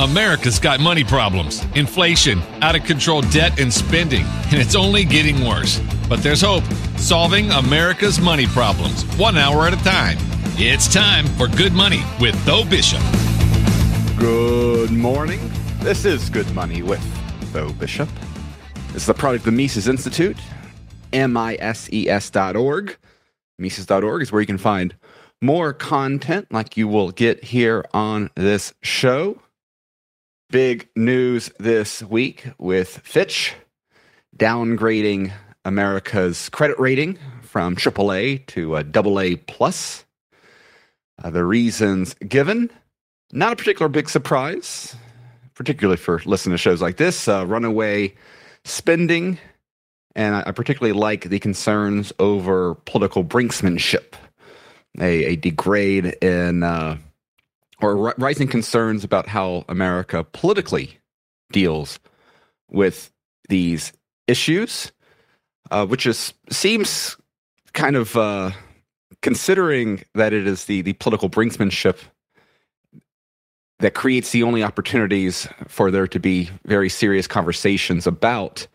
America's got money problems, inflation, out of control debt and spending, and it's only getting worse. But there's hope. Solving America's money problems, one hour at a time. It's time for Good Money with Tho Bishop. Good morning. This is Good Money with Tho Bishop. Is the product of the Mises Institute, dot org. Mises.org is where you can find more content like you will get here on this show. Big news this week with Fitch downgrading America's credit rating from AAA to a AA plus. Uh, the reasons given, not a particular big surprise, particularly for listening to shows like this. Uh, runaway spending, and I, I particularly like the concerns over political brinksmanship, a, a degrade in. Uh, or rising concerns about how America politically deals with these issues, uh, which is seems kind of uh, considering that it is the the political brinksmanship that creates the only opportunities for there to be very serious conversations about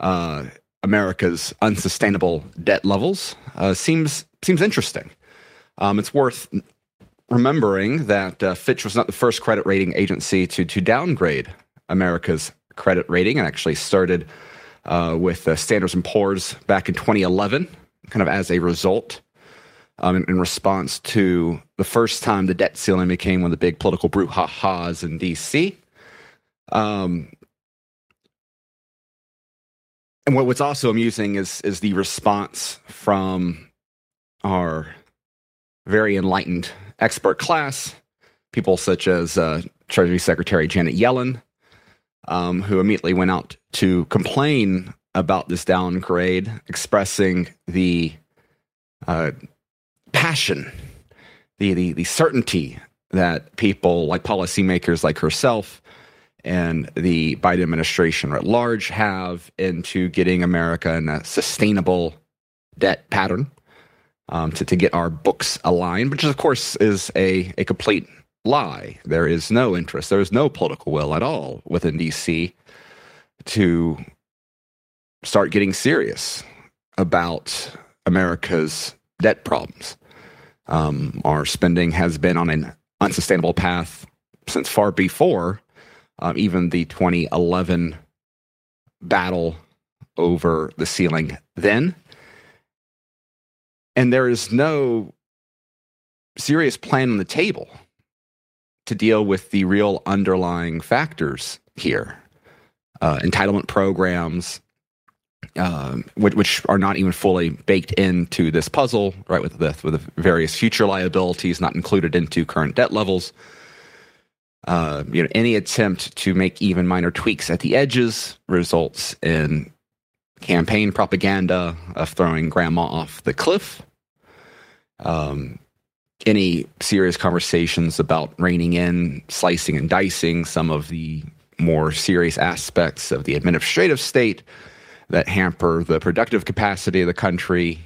uh, America's unsustainable debt levels uh, seems seems interesting. Um, it's worth remembering that uh, Fitch was not the first credit rating agency to to downgrade America's credit rating, and actually started uh, with uh, Standards and Poor's back in 2011, kind of as a result. Um, in, in, response to the first time the debt ceiling became one of the big political brouhahas in D.C. Um, and what, what's also amusing is is the response from our very enlightened expert class, people such as uh, Treasury Secretary Janet Yellen, um, who immediately went out to complain about this downgrade, expressing the uh, passion, the, the, the certainty that people like policymakers like herself and the Biden administration at large have into getting America in a sustainable debt pattern um, to, to get our books aligned, which of course is a, a complete lie. There is no interest, there is no political will at all within DC to start getting serious about America's debt problems. Um, our spending has been on an unsustainable path since far before um, even the 2011 battle over the ceiling then. And there is no serious plan on the table to deal with the real underlying factors here. Uh, entitlement programs, um, which, which, are not even fully baked into this puzzle, right? With the with the various future liabilities not included into current debt levels. Uh, you know, any attempt to make even minor tweaks at the edges results in campaign propaganda of throwing grandma off the cliff. Um, any serious conversations about reining in, slicing and dicing some of the more serious aspects of the administrative state that hamper the productive capacity of the country,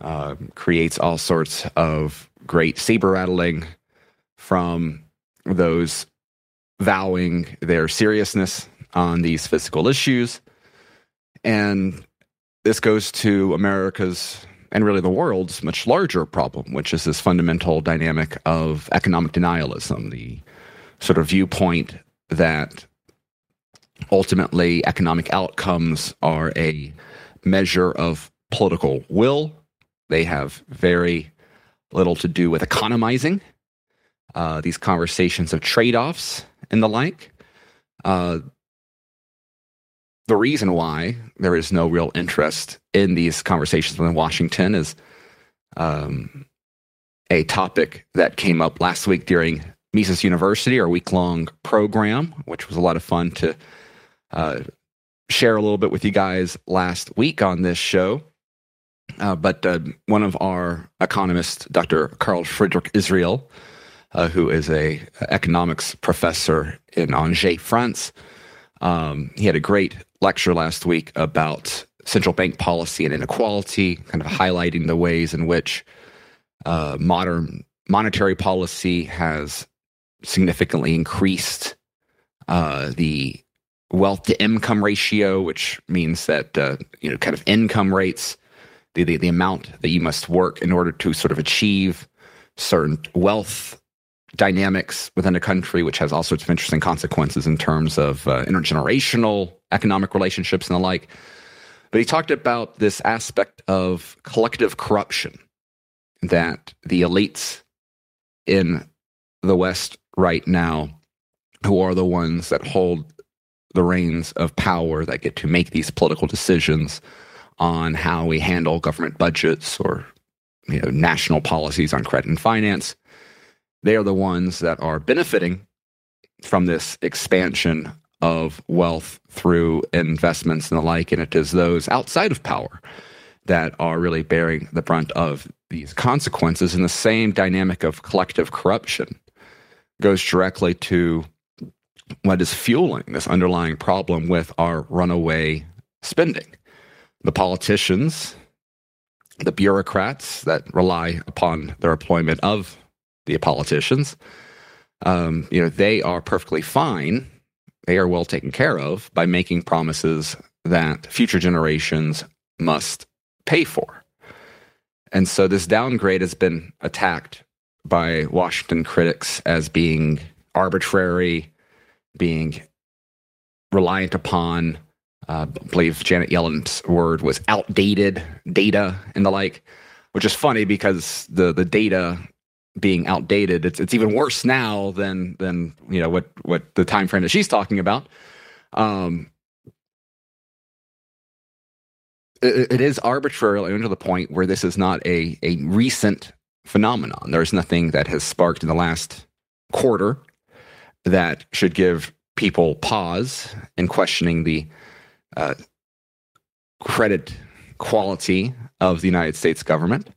uh, creates all sorts of great saber rattling from those vowing their seriousness on these physical issues. And this goes to America's and really the world's much larger problem, which is this fundamental dynamic of economic denialism, the sort of viewpoint that ultimately economic outcomes are a measure of political will. They have very little to do with economizing. Uh, these conversations of trade offs and the like. Uh, the reason why there is no real interest in these conversations within Washington is um, a topic that came up last week during Mises University, our week long program, which was a lot of fun to uh, share a little bit with you guys last week on this show. Uh, but uh, one of our economists, Dr. Karl Friedrich Israel, uh, who is a economics professor in Angers, France. Um, he had a great lecture last week about central bank policy and inequality, kind of highlighting the ways in which uh, modern monetary policy has significantly increased uh, the wealth to income ratio, which means that uh, you know kind of income rates, the, the the amount that you must work in order to sort of achieve certain wealth dynamics within a country, which has all sorts of interesting consequences in terms of uh, intergenerational economic relationships and the like. But he talked about this aspect of collective corruption that the elites in the West right now, who are the ones that hold the reins of power, that get to make these political decisions on how we handle government budgets or you know, national policies on credit and finance, they are the ones that are benefiting from this expansion of wealth through investments and the like. And it is those outside of power that are really bearing the brunt of these consequences. And the same dynamic of collective corruption goes directly to what is fueling this underlying problem with our runaway spending. The politicians, the bureaucrats that rely upon their employment of the politicians, um, you know, they are perfectly fine. They are well taken care of by making promises that future generations must pay for. And so this downgrade has been attacked by Washington critics as being arbitrary, being reliant upon, uh, I believe Janet Yellen's word was outdated data and the like, which is funny because the the data being outdated, it's it's even worse now than than you know what what the time frame that she's talking about. Um, it, it is arbitrary to the point where this is not a a recent phenomenon. There's nothing that has sparked in the last quarter that should give people pause in questioning the uh, credit quality of the United States government.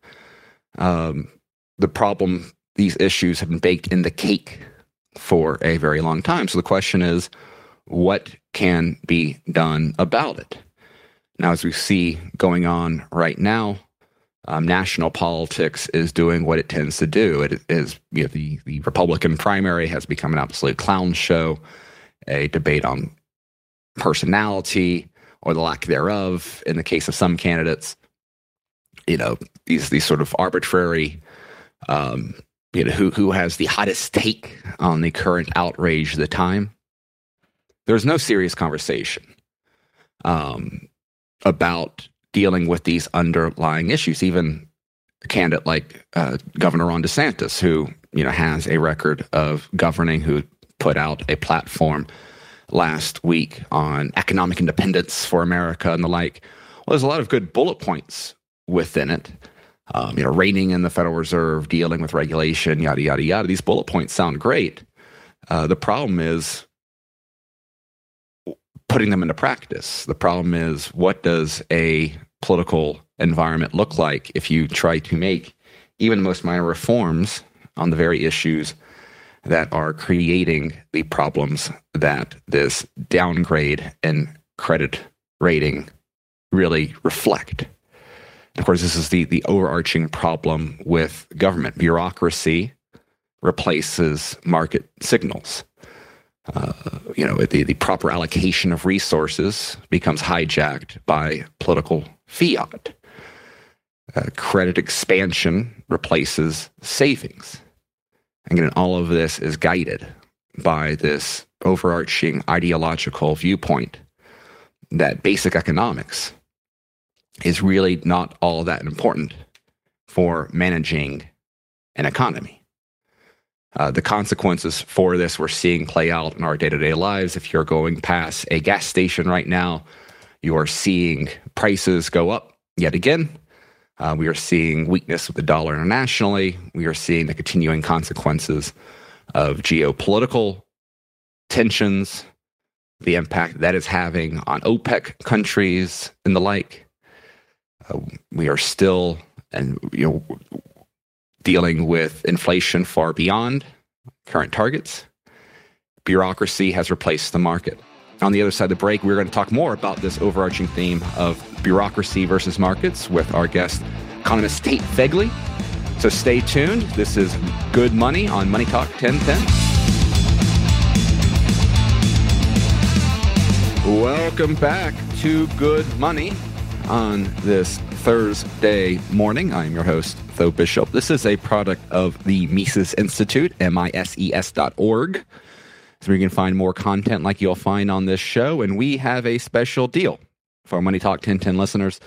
Um, the problem, these issues have been baked in the cake for a very long time. So the question is, what can be done about it? Now, as we see going on right now, um, national politics is doing what it tends to do. It is you know, the the Republican primary has become an absolute clown show, a debate on personality or the lack thereof in the case of some candidates. You know these these sort of arbitrary, um, you know who who has the hottest take on the current outrage of the time. There's no serious conversation um, about dealing with these underlying issues. Even a candidate like uh, Governor Ron DeSantis, who you know has a record of governing, who put out a platform last week on economic independence for America and the like. Well, there's a lot of good bullet points within it. Um, you know, reining in the Federal Reserve, dealing with regulation, yada yada yada. These bullet points sound great. Uh, the problem is putting them into practice. The problem is what does a political environment look like if you try to make even the most minor reforms on the very issues that are creating the problems that this downgrade in credit rating really reflect. Of course, this is the, the overarching problem with government. Bureaucracy replaces market signals. Uh, you know, the, the proper allocation of resources becomes hijacked by political fiat. Uh, credit expansion replaces savings. And again, all of this is guided by this overarching ideological viewpoint that basic economics is really not all that important for managing an economy. Uh, the consequences for this we're seeing play out in our day to day lives. If you're going past a gas station right now, you are seeing prices go up yet again. Uh, we are seeing weakness of the dollar internationally. We are seeing the continuing consequences of geopolitical tensions, the impact that is having on OPEC countries and the like. Uh, we are still and you know dealing with inflation far beyond current targets. Bureaucracy has replaced the market. On the other side of the break, we're going to talk more about this overarching theme of bureaucracy versus markets with our guest, economist Tate Fegley. So stay tuned. This is Good Money on Money Talk 1010. Welcome back to Good Money on this Thursday morning. I'm your host, Tho Bishop. This is a product of the Mises Institute, M-I-S-E-S dot org. So you can find more content like you'll find on this show. And we have a special deal for Money Talk 1010 listeners.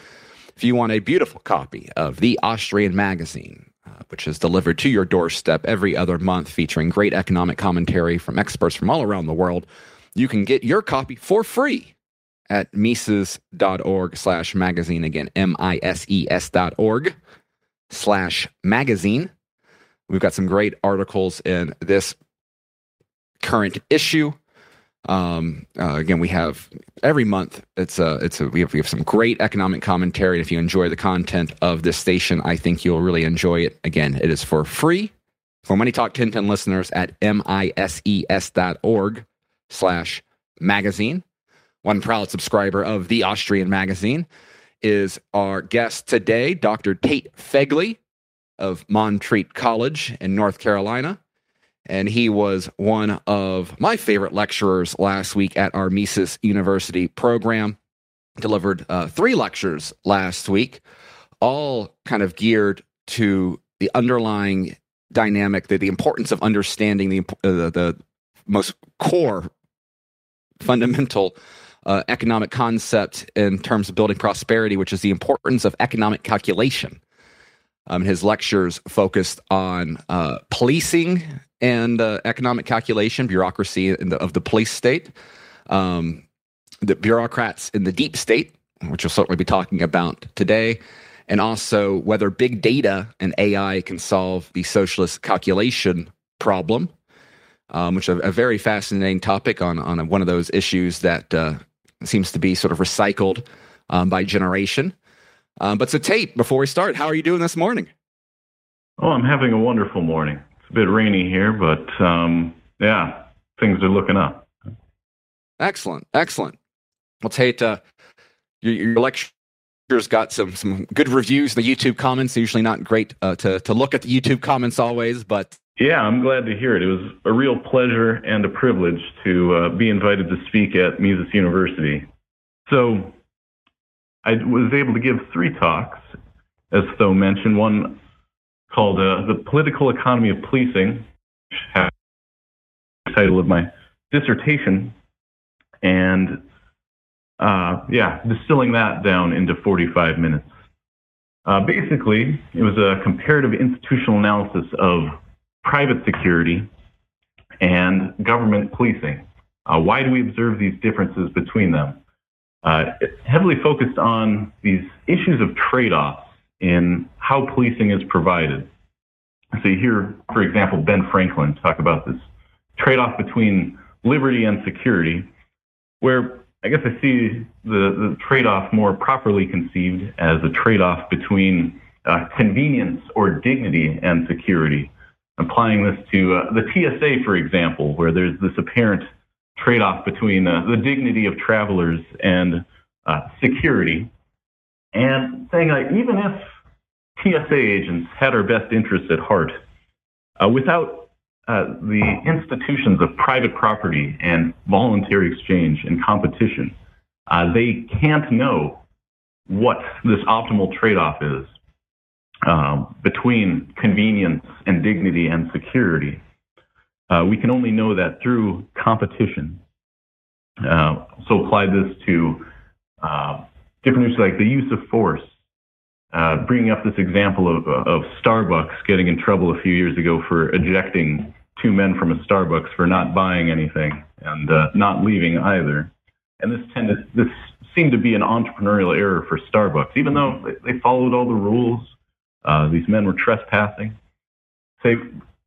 If you want a beautiful copy of the Austrian magazine, uh, which is delivered to your doorstep every other month, featuring great economic commentary from experts from all around the world, you can get your copy for free at mises.org slash magazine. Again, M-I-S-E-S dot org slash magazine. We've got some great articles in this current issue. Um, uh, again, we have every month. It's a, it's a, we have, we have some great economic commentary. If you enjoy the content of this station, I think you'll really enjoy it. Again, it is for free for Money Talk 1010 listeners at M-I-S-E-S dot org slash magazine. One proud subscriber of the Austrian magazine is our guest today, Dr. Tate Fegley of Montreat College in North Carolina. And he was one of my favorite lecturers last week at our Mises University program. Delivered uh, three lectures last week, all kind of geared to the underlying dynamic, the, the importance of understanding the, uh, the most core fundamental uh, economic concept in terms of building prosperity, which is the importance of economic calculation. Um, his lectures focused on uh, policing and uh, economic calculation, bureaucracy the, of the police state, um, the bureaucrats in the deep state, which we'll certainly be talking about today, and also whether big data and AI can solve the socialist calculation problem um, which is a, a, very fascinating topic on on a, one of those issues that uh, seems to be sort of recycled um, by generation. Um, but so, Tate, before we start, how are you doing this morning? Oh, I'm having a wonderful morning. It's a bit rainy here, but um, yeah, things are looking up. Excellent, excellent. Well, Tate, uh, your, your lecture got some some good reviews in the YouTube comments. Usually not great uh, to to look at the YouTube comments always, but yeah, I'm glad to hear it. It was a real pleasure and a privilege to uh, be invited to speak at Mises University. So I was able to give three talks, as Tho mentioned. One called uh, "The Political Economy of Policing," the title of my dissertation, and uh, yeah, distilling that down into 45 minutes. Uh, basically, it was a comparative institutional analysis of private security and government policing. Uh, why do we observe these differences between them? Uh, heavily focused on these issues of trade-offs in how policing is provided. So you hear, for example, Ben Franklin talk about this trade-off between liberty and security, where I guess I see the, the trade-off more properly conceived as a trade-off between uh, convenience or dignity and security applying this to uh, the TSA, for example, where there's this apparent trade off between uh, the dignity of travelers and uh, security, and saying like, even if TSA agents had our best interests at heart, uh, without uh, the institutions of private property and voluntary exchange and competition, uh, they can't know what this optimal trade off is um, between convenience and dignity and security. Uh, we can only know that through competition. Uh, so apply this to uh, different issues like the use of force. Uh, bringing up this example of, of Starbucks getting in trouble a few years ago for ejecting two men from a Starbucks for not buying anything and uh, not leaving either. And this tended, this seemed to be an entrepreneurial error for Starbucks, even though they followed all the rules uh, these men were trespassing. Say,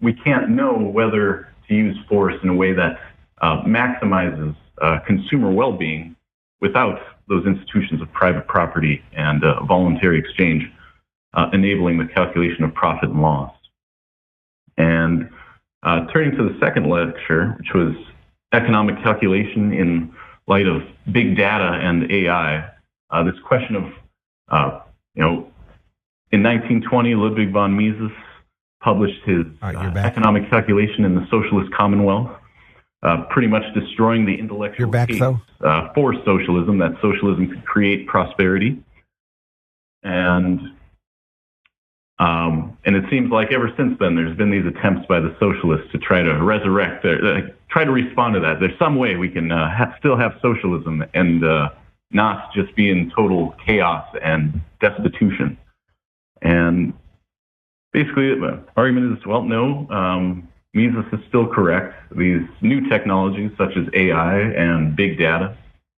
we can't know whether to use force in a way that uh, maximizes uh, consumer well being without those institutions of private property and uh, voluntary exchange uh, enabling the calculation of profit and loss. And turning to the second lecture, which was economic calculation in light of big data and AI, this question of you know in 1920, Ludwig von Mises published his right, uh, economic calculation in the Socialist Commonwealth. uh, pretty much destroying the intellectual back, case uh, for socialism, that socialism could create prosperity. And um, and it seems like ever since then, there's been these attempts by the socialists to try to resurrect, their, uh, try to respond to that. There's some way we can uh, ha- still have socialism and uh, not just be in total chaos and destitution. And basically, the argument is, well, no, um, Mises is still correct. These new technologies, such as AI and big data,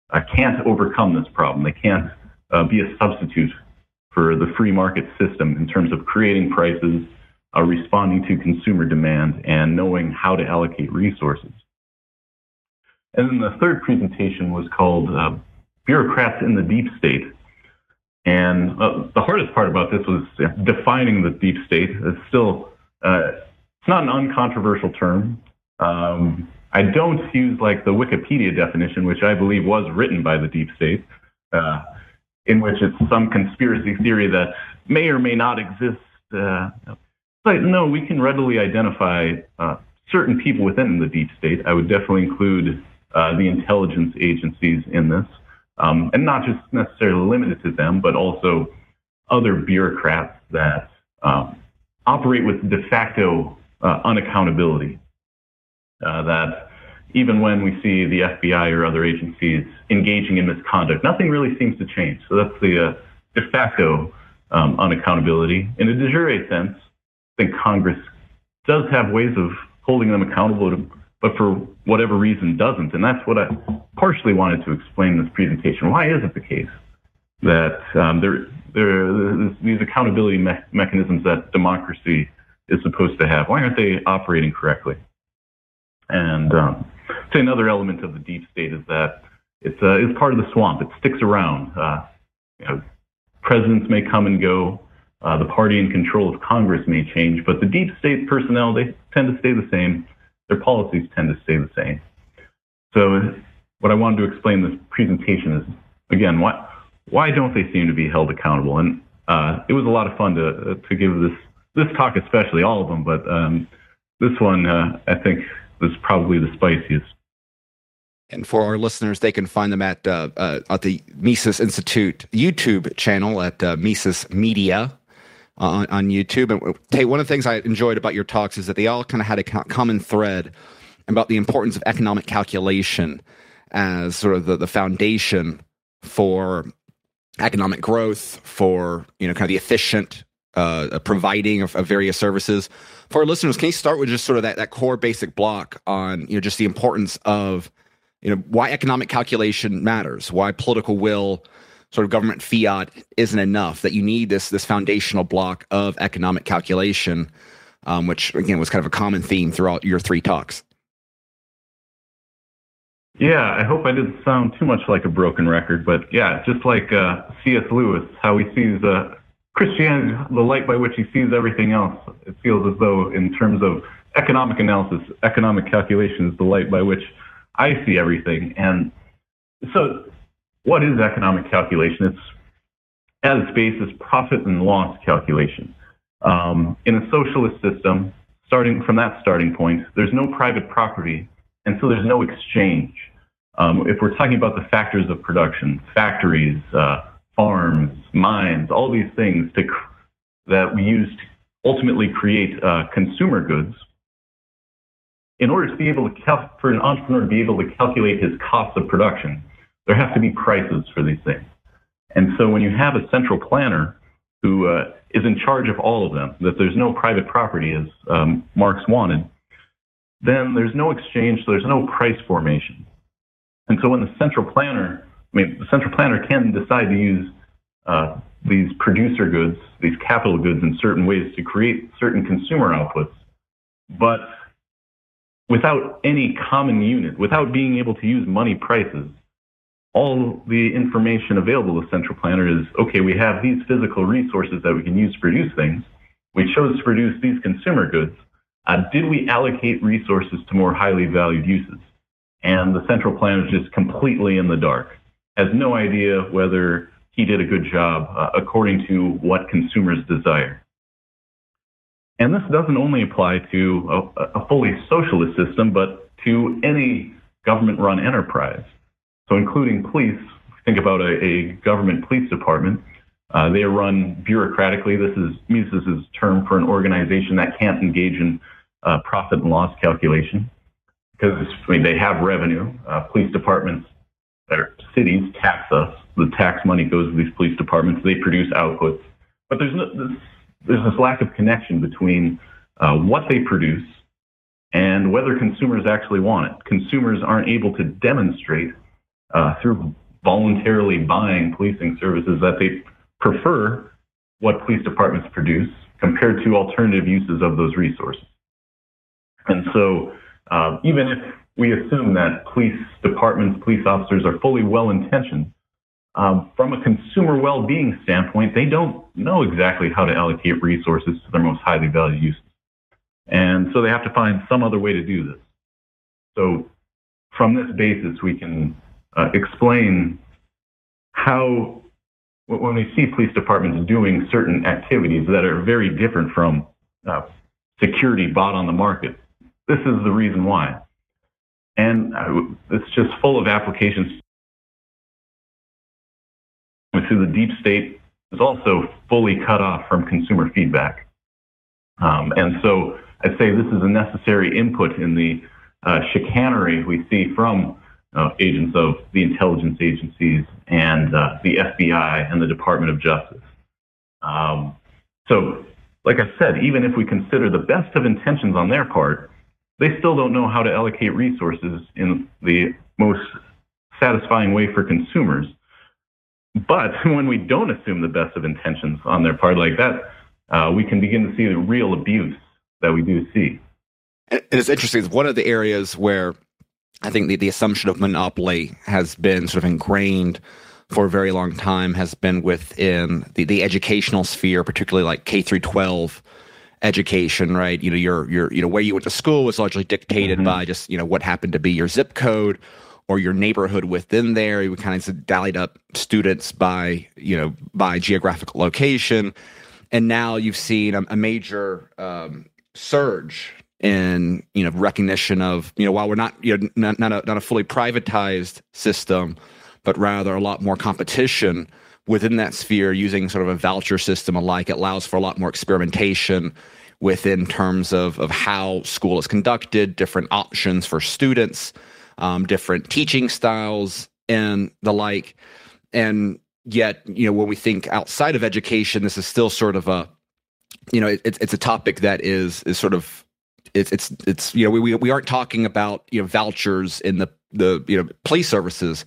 uh, can't overcome this problem. They can't uh, be a substitute for the free market system in terms of creating prices, uh, responding to consumer demand, and knowing how to allocate resources. And then the third presentation was called uh, Bureaucrats in the Deep State. And uh, the hardest part about this was defining the deep state. It's still, uh, it's not an uncontroversial term. Um, I don't use like the Wikipedia definition, which I believe was written by the deep state. Uh, in which it's some conspiracy theory that may or may not exist. Uh, but no, we can readily identify uh, certain people within the deep state. I would definitely include uh, the intelligence agencies in this, um, and not just necessarily limited to them, but also other bureaucrats that um, operate with de facto uh, unaccountability. Uh, that even when we see the FBI or other agencies engaging in misconduct, nothing really seems to change. So that's the uh, de facto um, unaccountability. In a de jure sense, I think Congress does have ways of holding them accountable, to, but for whatever reason doesn't. And that's what I partially wanted to explain in this presentation. Why is it the case that um, there, there, these accountability me- mechanisms that democracy is supposed to have, why aren't they operating correctly? And um, say another element of the deep state is that it's, uh, it's part of the swamp. It sticks around. Uh, you know, presidents may come and go. Uh, the party in control of Congress may change, but the deep state personnel, they tend to stay the same. Their policies tend to stay the same. So what I wanted to explain in this presentation is, again, why, why don't they seem to be held accountable? And uh, it was a lot of fun to, to give this, this talk, especially all of them, but um, this one, uh, I think, was probably the spiciest. And for our listeners, they can find them at uh, uh, at the Mises Institute YouTube channel at uh, Mises Media on, on YouTube. And hey, one of the things I enjoyed about your talks is that they all kind of had a common thread about the importance of economic calculation as sort of the, the foundation for economic growth, for you know kind of the efficient uh, providing of, of, various services. For our listeners, can you start with just sort of that, that core basic block on you know just the importance of you know why economic calculation matters, why political will, sort of government fiat isn't enough, that you need this this foundational block of economic calculation, um, which again was kind of a common theme throughout your three talks. Yeah, I hope I didn't sound too much like a broken record, but yeah, just like uh, C.S. Lewis, how he sees uh, Christianity, the light by which he sees everything else. It feels as though, in terms of economic analysis, economic calculation is the light by which I see everything. And so, what is economic calculation? It's at its basis profit and loss calculation. Um, in a socialist system, starting from that starting point, there's no private property, and so there's no exchange. Um, if we're talking about the factors of production, factories, uh, farms, mines, all these things to, that we use to ultimately create uh, consumer goods. In order to be able to for an entrepreneur to be able to calculate his cost of production, there have to be prices for these things. And so when you have a central planner who uh, is in charge of all of them, that there's no private property as um, Marx wanted, then there's no exchange, so there's no price formation. And so when the central planner I mean, the central planner can decide to use uh, these producer goods, these capital goods in certain ways to create certain consumer outputs, but without any common unit, without being able to use money prices, all the information available to central planner is, okay, we have these physical resources that we can use to produce things. We chose to produce these consumer goods. Uh, did we allocate resources to more highly valued uses? And the central planner is just completely in the dark has no idea whether he did a good job uh, according to what consumers desire. And this doesn't only apply to a, a, fully socialist system, but to any government run enterprise. So, including police, think about a, a government police department. Uh, they are run bureaucratically. This is Mises' term for an organization that can't engage in uh, profit and loss calculation because I mean they have revenue. Uh, police departments, or cities tax us. The tax money goes to these police departments. They produce outputs, but there's no, this, there's this lack of connection between uh, what they produce and whether consumers actually want it. Consumers aren't able to demonstrate uh, through voluntarily buying policing services that they prefer what police departments produce compared to alternative uses of those resources. And so, uh, even if we assume that police departments, police officers are fully well intentioned, um, from a consumer well being standpoint, they don't know exactly how to allocate resources to their most highly valued uses. And so they have to find some other way to do this. So, from this basis, we can uh, explain how, when we see police departments doing certain activities that are very different from uh, security bought on the market, this is the reason why. And uh, it's just full of applications. Through the deep state is also fully cut off from consumer feedback. Um, and so I'd say this is a necessary input in the uh, chicanery we see from uh, agents of the intelligence agencies and uh, the FBI and the Department of Justice. Um, so, like I said, even if we consider the best of intentions on their part, they still don't know how to allocate resources in the most satisfying way for consumers. But when we don't assume the best of intentions on their part like that, uh, we can begin to see the real abuse that we do see. And it's interesting. It's one of the areas where I think the, the assumption of monopoly has been sort of ingrained for a very long time, has been within the, the educational sphere, particularly like K through 12 education, right? You know, your your you know where you went to school was largely dictated mm-hmm. by just you know what happened to be your zip code or your neighborhood within there. You kind of dallied up students by you know by geographical location, and now you've seen a, a major um, surge in you know recognition of you know while we're not you know not, not a not a fully privatized system, but rather a lot more competition within that sphere using sort of a voucher system alike. It allows for a lot more experimentation within terms of of how school is conducted, different options for students, um, different teaching styles, and the like. And yet, you know, when we think outside of education, this is still sort of a you know, it, it's a topic that is is sort of it's it's it's you know we we aren't talking about you know vouchers in the the you know police services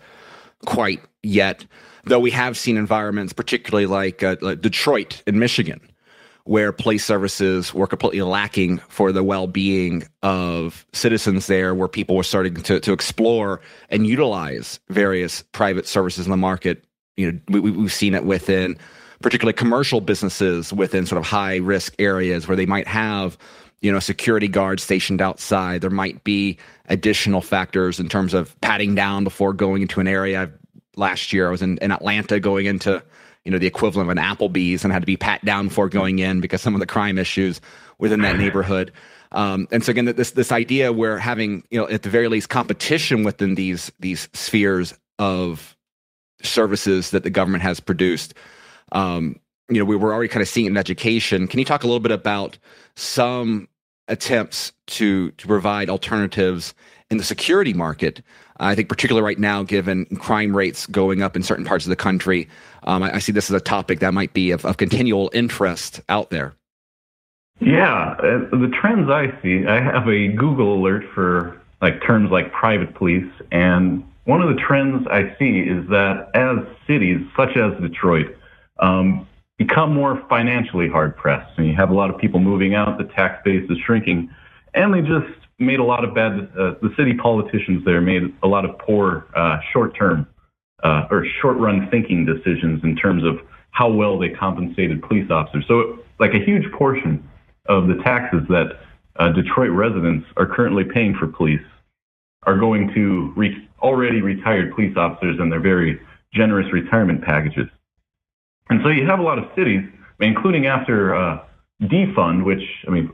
quite yet, though we have seen environments, particularly like, uh, like Detroit in Michigan, where police services were completely lacking for the well-being of citizens there, where people were starting to to explore and utilize various private services in the market. You know, we, we've seen it within particularly commercial businesses within sort of high risk areas where they might have you know security guards stationed outside. There might be additional factors in terms of patting down before going into an area. Last year i was in, in atlanta going into you know the equivalent of an applebee's and had to be pat down before going in because some of the crime issues within that neighborhood. Um, and so again this this idea where having you know at the very least competition within these these spheres of services that the government has produced um, you know, we were already kind of seeing it in education. Can you talk a little bit about some attempts to to provide alternatives in the security market? I think particularly right now, given crime rates going up in certain parts of the country, um, I, I, see this as a topic that might be of, of continual interest out there. Yeah, uh, the trends I see, I have a Google alert for like terms like private police, and one of the trends I see is that as cities such as Detroit um, become more financially hard pressed. And you have a lot of people moving out, the tax base is shrinking, and they just made a lot of bad, uh, the city politicians there made a lot of poor uh, short term uh, or short run thinking decisions in terms of how well they compensated police officers. So, like a huge portion of the taxes that uh, Detroit residents are currently paying for police are going to re- already retired police officers and their very generous retirement packages. And so you have a lot of cities, including after uh, defund, which, I mean,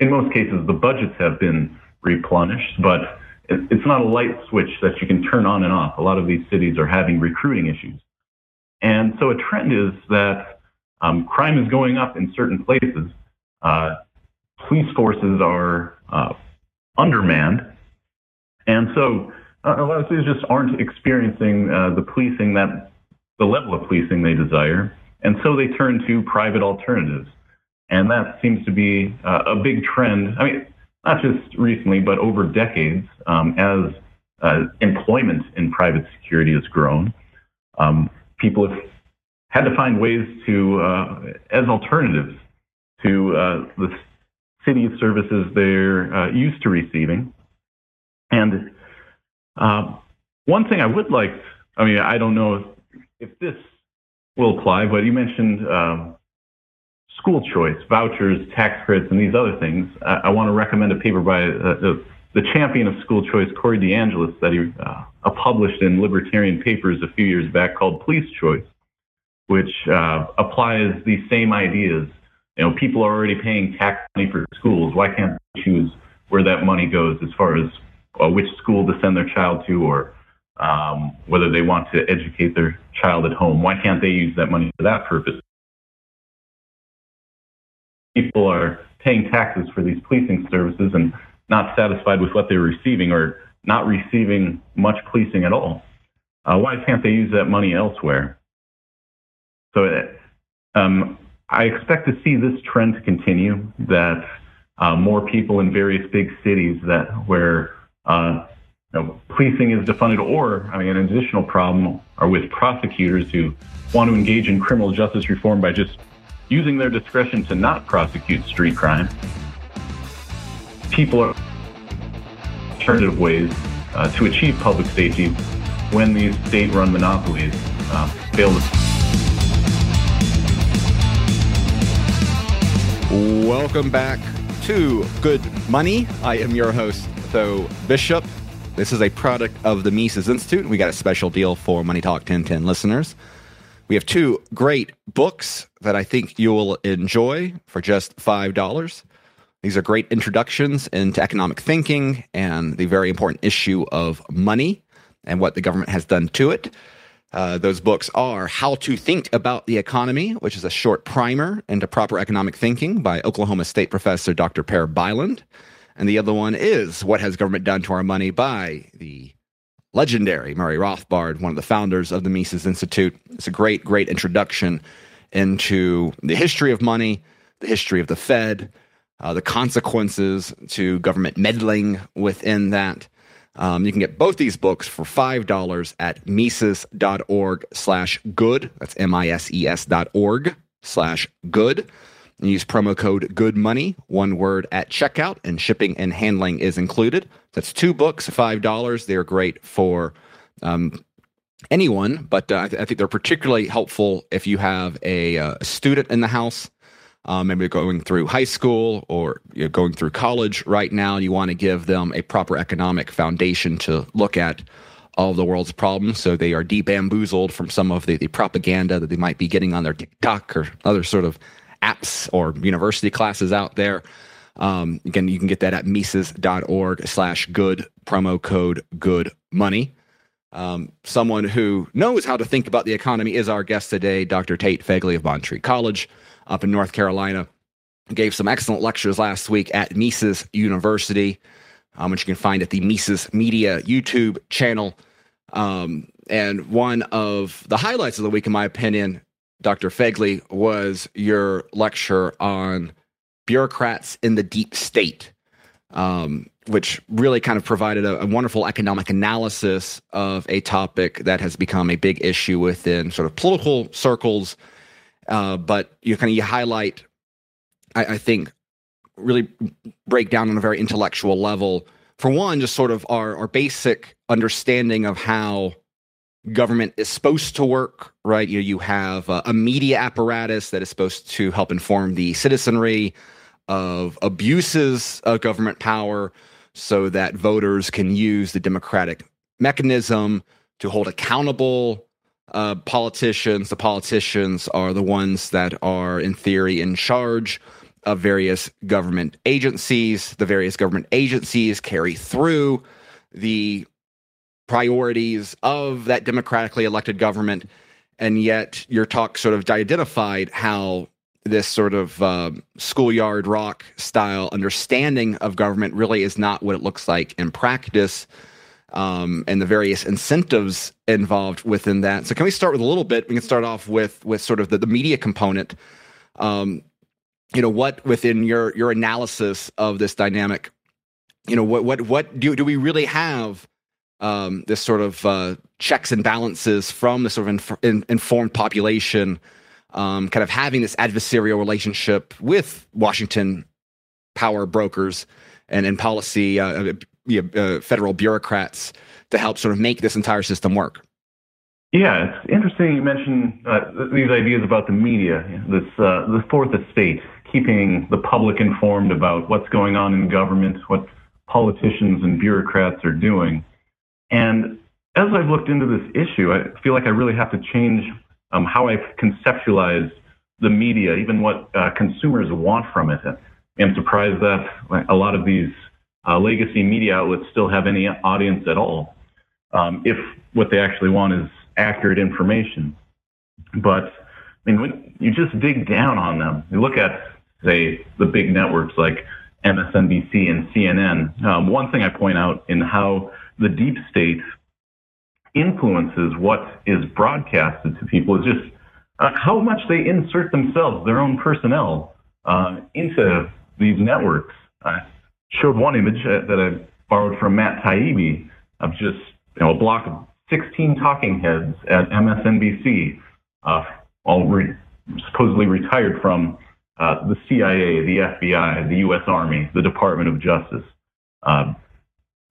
in most cases, the budgets have been replenished, but it's not a light switch that you can turn on and off. A lot of these cities are having recruiting issues. And so a trend is that um, crime is going up in certain places. Uh, police forces are uh, undermanned. And so uh, a lot of cities just aren't experiencing uh, the policing that the level of policing they desire. And so they turn to private alternatives. And that seems to be uh, a big trend. I mean, not just recently, but over decades, um, as uh, employment in private security has grown. Um, people have had to find ways to, uh, as alternatives to uh, the city services they're uh, used to receiving. And uh, one thing I would like, I mean, I don't know if, this will apply, but you mentioned um, school choice, vouchers, tax credits, and these other things. I, I want to recommend a paper by uh, the, the, champion of school choice, Corey DeAngelis, that he uh, published in Libertarian Papers a few years back called Police Choice, which uh, applies these same ideas. You know, people are already paying tax money for schools. Why can't they choose where that money goes as far as uh, which school to send their child to or um, whether they want to educate their child at home? Why can't they use that money for that purpose? People are paying taxes for these policing services and not satisfied with what they're receiving or not receiving much policing at all. Uh, why can't they use that money elsewhere? So um, I expect to see this trend continue, that uh, more people in various big cities that where uh, know, policing is defunded, or I mean, an additional problem are with prosecutors who want to engage in criminal justice reform by just using their discretion to not prosecute street crime. People are alternative ways uh, to achieve public safety when these state-run monopolies uh, fail to. Welcome back to Good Money. I am your host, Tho Bishop. This is a product of the Mises Institute. and We got a special deal for Money Talk 1010 listeners. We have two great books that I think you'll enjoy for just $5. These are great introductions into economic thinking and the very important issue of money and what the government has done to it. Uh, those books are How to Think About the Economy, which is a short primer into proper economic thinking by Oklahoma State professor Dr. Per Bylund. And the other one is What Has Government Done to Our Money by the legendary Murray Rothbard, one of the founders of the Mises Institute. It's a great, great introduction into the history of money, the history of the Fed, uh, the consequences to government meddling within that. Um, you can get both these books for $5 at Mises.org slash good. That's M-I-S-E-S dot org slash good. And use promo code good money, one word at checkout, and shipping and handling is included. That's two books, $5. They're great for um, anyone, but uh, I, th- I, think they're particularly helpful if you have a, uh, student in the house um, maybe going through high school or you know, going through college right now, you want to give them a proper economic foundation to look at all of the world's problems so they are debamboozled from some of the, the propaganda that they might be getting on their TikTok or other sort of apps or university classes out there. Um, again, you can get that at Mises.org slash good promo code good money. Um, someone who knows how to think about the economy is our guest today, Dr. Tate Fegley of Montreat College up in North Carolina. Gave some excellent lectures last week at Mises University, um, which you can find at the Mises Media YouTube channel. Um, and one of the highlights of the week, in my opinion, Dr. Fegley, was your lecture on bureaucrats in the deep state, um, which really kind of provided a, a, wonderful economic analysis of a topic that has become a big issue within sort of political circles uh, but you kind of you highlight, I, I think, really break down on a very intellectual level. For one, just sort of our, our basic understanding of how government is supposed to work, right? You, you have a, a media apparatus that is supposed to help inform the citizenry of abuses of government power so that voters can use the democratic mechanism to hold accountable uh, politicians. The politicians are the ones that are, in theory, in charge of various government agencies. The various government agencies carry through the priorities of that democratically elected government. And yet, your talk sort of identified how this sort of uh, schoolyard rock style understanding of government really is not what it looks like in practice. Um, and the various incentives involved within that. So, can we start with a little bit? We can start off with with sort of the, the media component. Um, you know, what within your your analysis of this dynamic, you know, what what what do do we really have um, this sort of uh, checks and balances from the sort of inf- in, informed population, um, kind of having this adversarial relationship with Washington power brokers and, and policy uh, uh, federal bureaucrats to help sort of make this entire system work. Yeah, it's interesting you mentioned uh, these ideas about the media, this uh, the fourth estate, keeping the public informed about what's going on in government, what politicians and bureaucrats are doing. And as I've looked into this issue, I feel like I really have to change um, how I conceptualize the media, even what uh, consumers want from it. I'm surprised that a lot of these uh, legacy media outlets still have any audience at all, um, if what they actually want is accurate information. But I mean, when you just dig down on them, you look at, say, the big networks like MSNBC and CNN. Um, one thing I point out in how the deep state influences what is broadcasted to people is just uh, how much they insert themselves, their own personnel, uh, into these networks. I showed one image uh, that I borrowed from Matt Taibbi of just you know a block of 16 talking heads at MSNBC, uh, all re- supposedly retired from uh, the CIA, the FBI, the U.S. Army, the Department of Justice. Uh,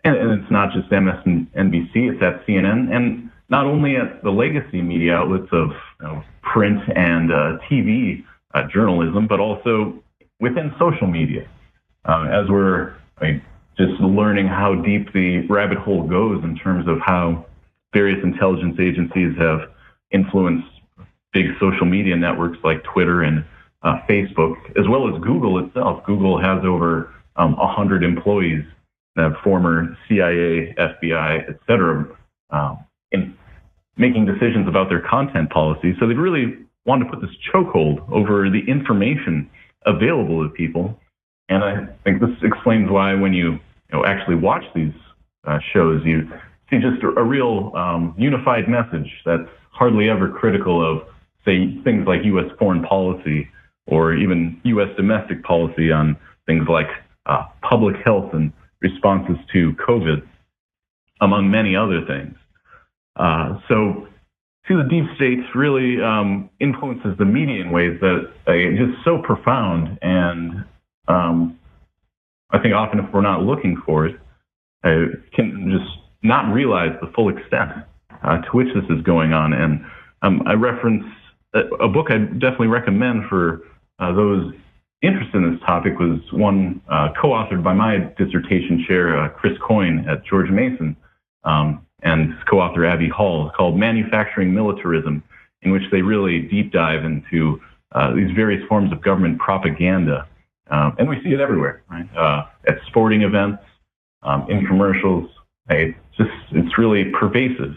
and, and it's not just MSNBC, it's at CNN, and not only at the legacy media outlets of you know, print and uh, TV uh, journalism, but also within social media. Um, as we're I mean, just learning how deep the rabbit hole goes in terms of how various intelligence agencies have influenced big social media networks like Twitter and uh, Facebook, as well as Google itself. Google has over um, 100 employees former CIA, FBI, et cetera, um, in making decisions about their content policy. So they really want to put this chokehold over the information available to people. And I think this explains why when you, you know, actually watch these uh, shows, you see just a, a real um, unified message that's hardly ever critical of, say, things like U.S. foreign policy or even U.S. domestic policy on things like uh, public health and responses to COVID, among many other things. Uh, so, see, the deep state really um, influences the media in ways that are just so profound, and um, I think often if we're not looking for it, I can just not realize the full extent uh, to which this is going on. And um, I reference a, a, book I definitely recommend for uh, those interest in this topic was one uh, co-authored by my dissertation chair, uh, Chris Coyne at George Mason, um, and his co-author Abby Hall, called Manufacturing Militarism, in which they really deep dive into uh, these various forms of government propaganda. Um, and we see it everywhere, right? Uh, at sporting events, um, in commercials. It's just, it's really pervasive.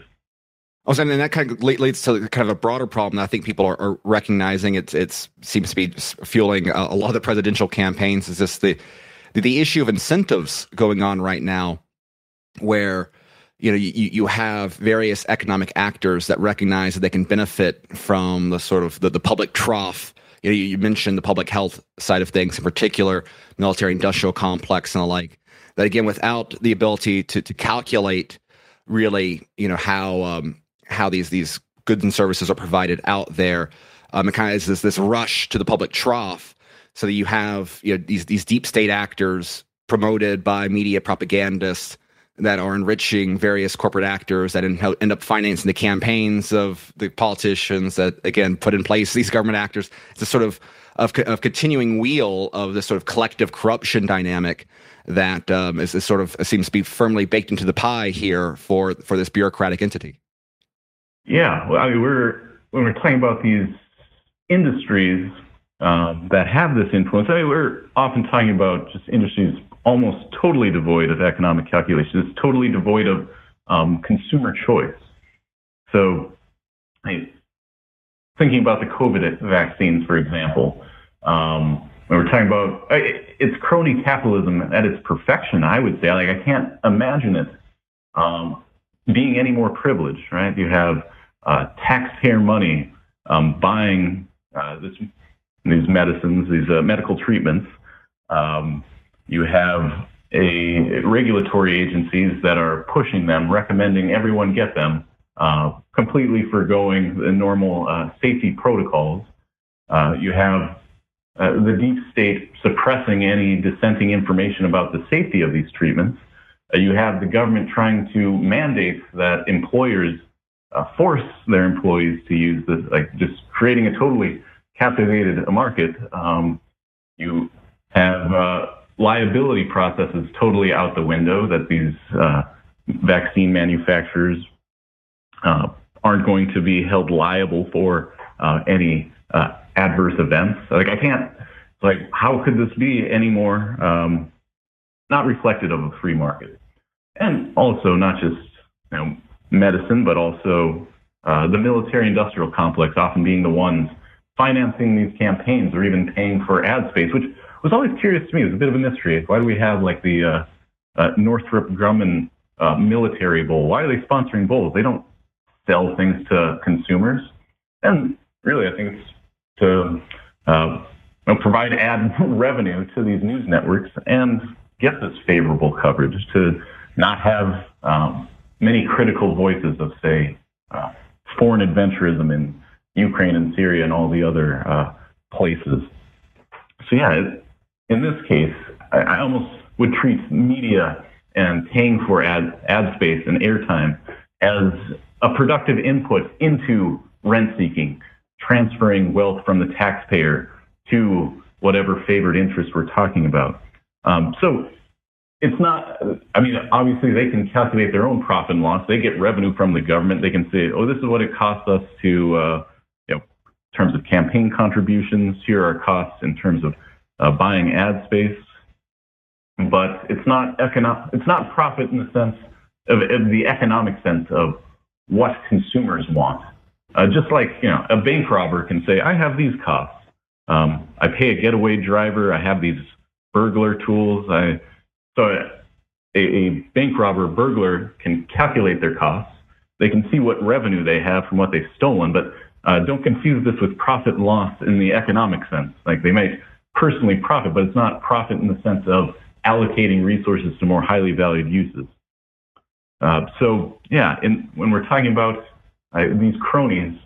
Oh, and that kind of leads to kind of a broader problem that I think people are, are recognizing. It's it's seems to be fueling a, a, lot of the presidential campaigns. Is this the the issue of incentives going on right now, where you know you, you have various economic actors that recognize that they can benefit from the sort of the, the public trough. You know, you mentioned the public health side of things, in particular, military industrial complex and the like. That again, without the ability to to calculate really, you know how um, how these these goods and services are provided out there. Um, it kind of is this rush to the public trough, so that you have you know these these deep state actors promoted by media propagandists that are enriching various corporate actors that end up financing the campaigns of the politicians that again put in place these government actors. It's a sort of of, of continuing wheel of this sort of collective corruption dynamic that um, is, is sort of seems to be firmly baked into the pie here for for this bureaucratic entity. Yeah, well, I mean, we're when we're talking about these industries, um, that have this influence. I mean, we're often talking about just industries almost totally devoid of economic calculation. It's totally devoid of um, consumer choice. So, I, thinking about the COVID vaccines, for example, um, when we're talking about it's crony capitalism at its perfection, I would say. Like I can't imagine it um, being any more privileged, right? You have uh, taxpayer money um, buying uh, this, these medicines, these uh, medical treatments. Um, you have a regulatory agencies that are pushing them, recommending everyone get them, uh, completely foregoing the normal uh, safety protocols. Uh, you have the deep state suppressing any dissenting information about the safety of these treatments. You have the government trying to mandate that employers uh, force their employees to use this, like just creating a totally captivated market. Um, you have uh, liability processes totally out the window that these uh, vaccine manufacturers aren't going to be held liable for any adverse events. Like I can't, like how could this be any more um, not reflective of a free market? And also not just you know medicine, but also uh, the military-industrial complex often being the ones financing these campaigns or even paying for ad space, which was always curious to me. It was a bit of a mystery. Why do we have like the uh, uh, Northrop Grumman uh, military bowl? Why are they sponsoring bowls? They don't sell things to consumers. And really, I think it's to uh, provide ad revenue to these news networks and get this favorable coverage to not have um, many critical voices of, say, uh, foreign adventurism in Ukraine and Syria and all the other uh, places. So, yeah, in this case, I, I, almost would treat media and paying for ad, ad space and airtime as a productive input into rent seeking transferring wealth from the taxpayer to whatever favored interest we're talking about. Um, so it's not, I mean, obviously they can calculate their own profit and loss. They get revenue from the government. They can say, oh, this is what it costs us to, uh, you know, in terms of campaign contributions. Here are costs in terms of uh, buying ad space. But it's not economic, it's not profit in the sense of, of the economic sense of what consumers want. Uh, just like you know, a bank robber can say, "I have these costs. Um, I pay a getaway driver. I have these burglar tools." I so a, a bank robber burglar can calculate their costs. They can see what revenue they have from what they've stolen, but uh, don't confuse this with profit and loss in the economic sense. Like they might personally profit, but it's not profit in the sense of allocating resources to more highly valued uses. Uh, so yeah, in, when we're talking about uh, these cronies,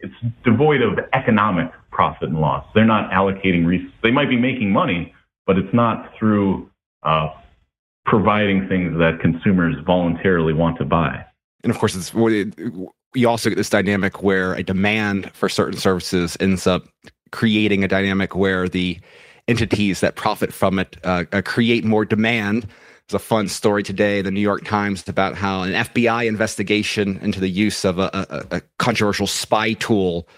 it's devoid of economic profit and loss. They're not allocating resources. They might be making money, but it's not through uh, providing things that consumers voluntarily want to buy. And of course, it's you also get this dynamic where a demand for certain services ends up creating a dynamic where the entities that profit from it uh, uh create more demand there's a fun story today, the New York Times, about how an FBI investigation into the use of a, a, a controversial spy tool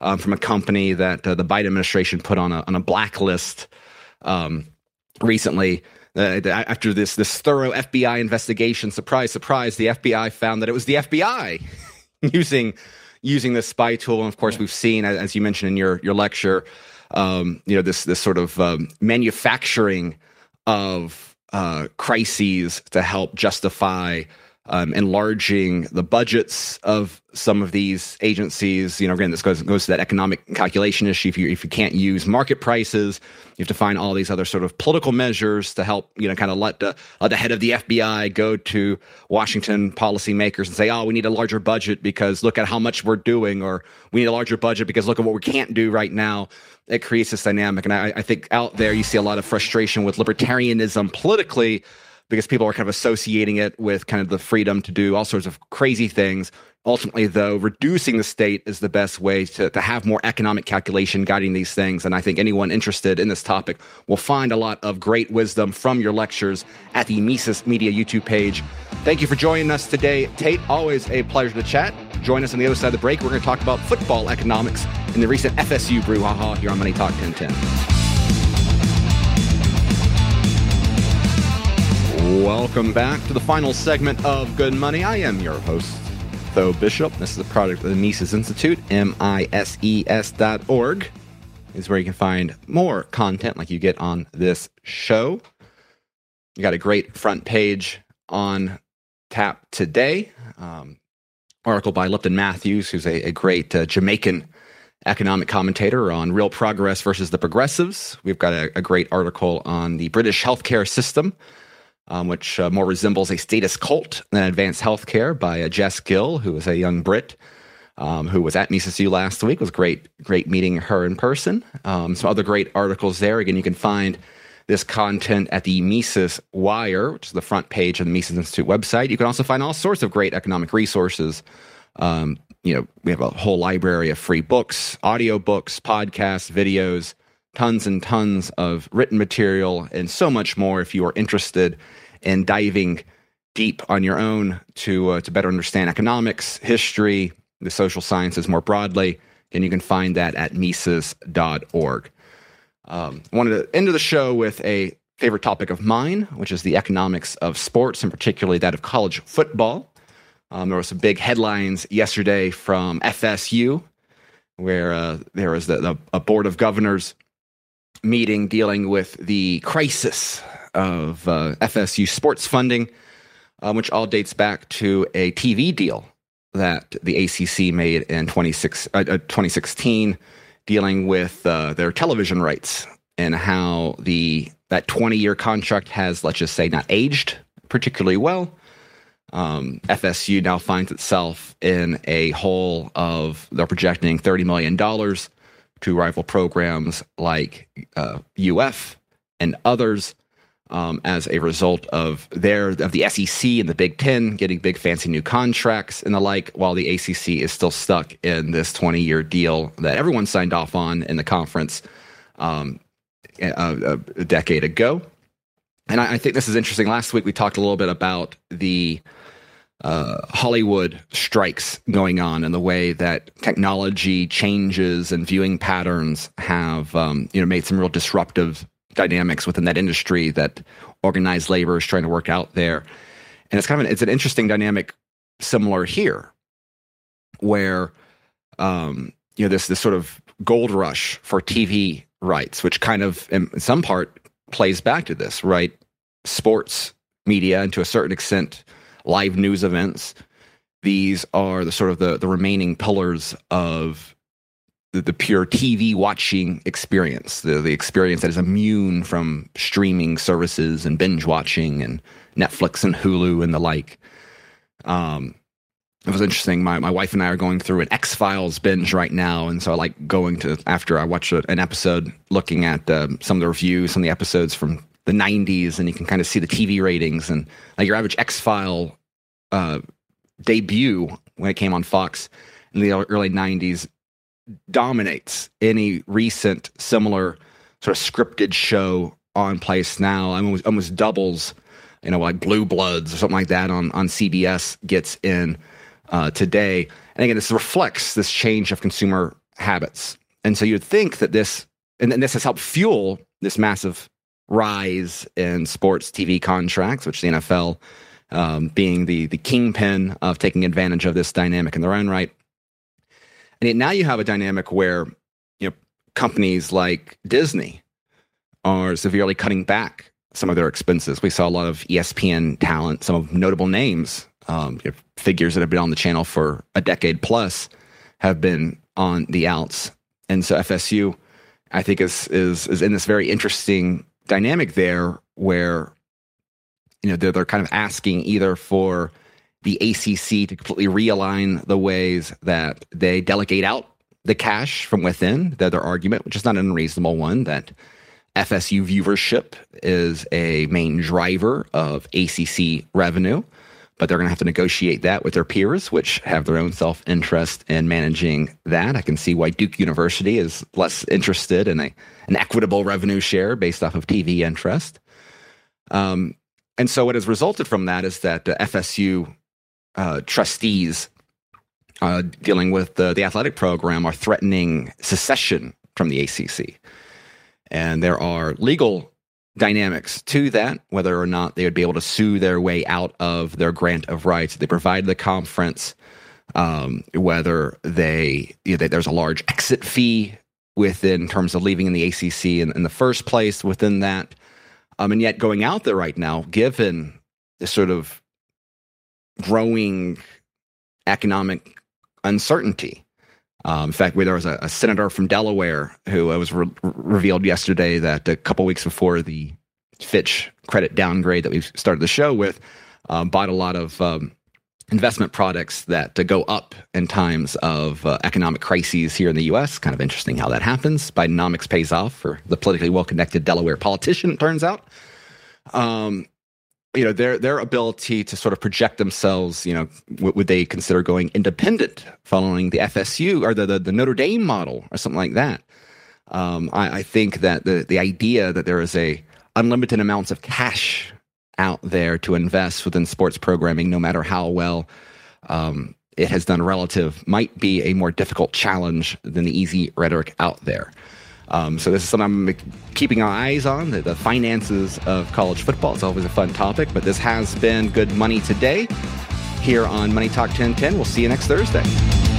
um, from a company that uh, the Biden administration put on a, on a blacklist um, recently. Uh, after this this thorough FBI investigation, surprise, surprise, the FBI found that it was the FBI using using this spy tool. And of course, we've seen, as you mentioned in your your lecture, um, you know this this sort of um, manufacturing of uh, crises to help justify um, enlarging the budgets of some of these agencies. You know, again, this goes goes to that economic calculation issue. If you if you can't use market prices, you have to find all these other sort of political measures to help you know kind of let the let the head of the FBI go to Washington policymakers and say, oh, we need a larger budget because look at how much we're doing, or we need a larger budget because look at what we can't do right now it creates this dynamic. And I, I think out there you see a lot of frustration with libertarianism politically because people are kind of associating it with kind of the freedom to do all sorts of crazy things. Ultimately, though, reducing the state is the best way to, to have more economic calculation guiding these things. And I think anyone interested in this topic will find a lot of great wisdom from your lectures at the Mises Media YouTube page. Thank you for joining us today, Tate. Always a pleasure to chat. Join us on the other side of the break. We're going to talk about football economics in the recent FSU brouhaha here on Money Talk 1010. Welcome back to the final segment of Good Money. I am your host, Tho Bishop. This is a product of the Mises Institute, M-I-S-E-S dot org is where you can find more content like you get on this show. You got a great front page on tap today. Um, article by Lipton Matthews, who's a, a great uh, Jamaican economic commentator on real progress versus the progressives. We've got a, a great article on the British healthcare system, um, which uh, more resembles a status cult than advanced healthcare by uh, Jess Gill, who is a young Brit um, who was at Mises U last week. It was great, great meeting her in person. Um, some other great articles there. Again, you can find this content at the Mises Wire, which is the front page of the Mises Institute website. You can also find all sorts of great economic resources. Um, you know, we have a whole library of free books, audio books, podcasts, videos, tons and tons of written material, and so much more if you are interested in diving deep on your own to uh, to better understand economics, history, the social sciences more broadly, and you can find that at Mises.org. Um, I wanted to end the show with a favorite topic of mine, which is the economics of sports, and particularly that of college football. Um, there were some big headlines yesterday from FSU, where uh, there was the, the, a board of governors meeting dealing with the crisis of uh, FSU sports funding, um, which all dates back to a TV deal that the ACC made in 26, uh, 2016 dealing with uh, their television rights and how the that 20 year contract has, let's just say, not aged particularly well. Um, FSU now finds itself in a hole of they're projecting $30 million to rival programs like uh, UF and others um, as a result of their of the SEC and the Big Ten getting big fancy new contracts and the like, while the ACC is still stuck in this 20 year deal that everyone signed off on in the conference um, a, a, decade ago. And I, I, think this is interesting. Last week we talked a little bit about the uh, Hollywood strikes going on and the way that technology changes and viewing patterns have um, you know made some real disruptive dynamics within that industry that organized labor is trying to work out there. And it's kind of an, it's an interesting dynamic similar here, where um, you know this this sort of gold rush for TV rights, which kind of in some part plays back to this, right? Sports media and to a certain extent live news events. These are the sort of the, the remaining pillars of the, the pure TV watching experience, the, the experience that is immune from streaming services and binge watching and Netflix and Hulu and the like. Um, it was interesting. My, my wife and I are going through an X Files binge right now. And so I like going to, after I watch a, an episode, looking at um, some of the reviews, some of the episodes from the 90s, and you can kind of see the TV ratings. And like your average X File uh, debut when it came on Fox in the early 90s dominates any recent similar sort of scripted show on place now. I almost, almost doubles, you know, like Blue Bloods or something like that on on CBS gets in uh, today. And again, this reflects this change of consumer habits. And so you'd think that this, and this has helped fuel this massive rise in sports TV contracts, which the NFL um, being the the kingpin of taking advantage of this dynamic in their own right. And now you have a dynamic where you know companies like Disney are severely cutting back some of their expenses. We saw a lot of ESPN talent, some of notable names, um, figures that have been on the channel for a decade plus, have been on the outs. And so FSU, I think, is is is in this very interesting dynamic there, where you know they're, they're kind of asking either for the ACC to completely realign the ways that they delegate out the cash from within. Their argument, which is not an unreasonable one, that FSU viewership is a main driver of ACC revenue, but they're going to have to negotiate that with their peers, which have their own self interest in managing that. I can see why Duke University is less interested in a, an equitable revenue share based off of TV interest. Um, and so, what has resulted from that is that the FSU uh, trustees uh, dealing with the, the athletic program are threatening secession from the ACC. And there are legal dynamics to that, whether or not they would be able to sue their way out of their grant of rights. They provide the conference, um, whether they, you know, there's a large exit fee within terms of leaving in the ACC in, in the first place within that. Um, and yet going out there right now, given the sort of growing economic uncertainty. Um, in fact, there was a, a, senator from Delaware who was re- revealed yesterday that a couple weeks before the Fitch credit downgrade that we started the show with, um, bought a lot of um, investment products that uh, go up in times of uh, economic crises here in the U.S. Kind of interesting how that happens. Bidenomics pays off for the politically well-connected Delaware politician. It turns out. Um, you know their their ability to sort of project themselves you know w- would they consider going independent following the fsu or the, the, the notre dame model or something like that. Um, I, I, think that the the idea that there is a unlimited amounts of cash out there to invest within sports programming no matter how well um, it has done relative might be a more difficult challenge than the easy rhetoric out there um, so this is something I'm keeping our eyes on. The, the, finances of college football is always a fun topic, but this has been good money today here on Money Talk 1010. We'll see you next Thursday.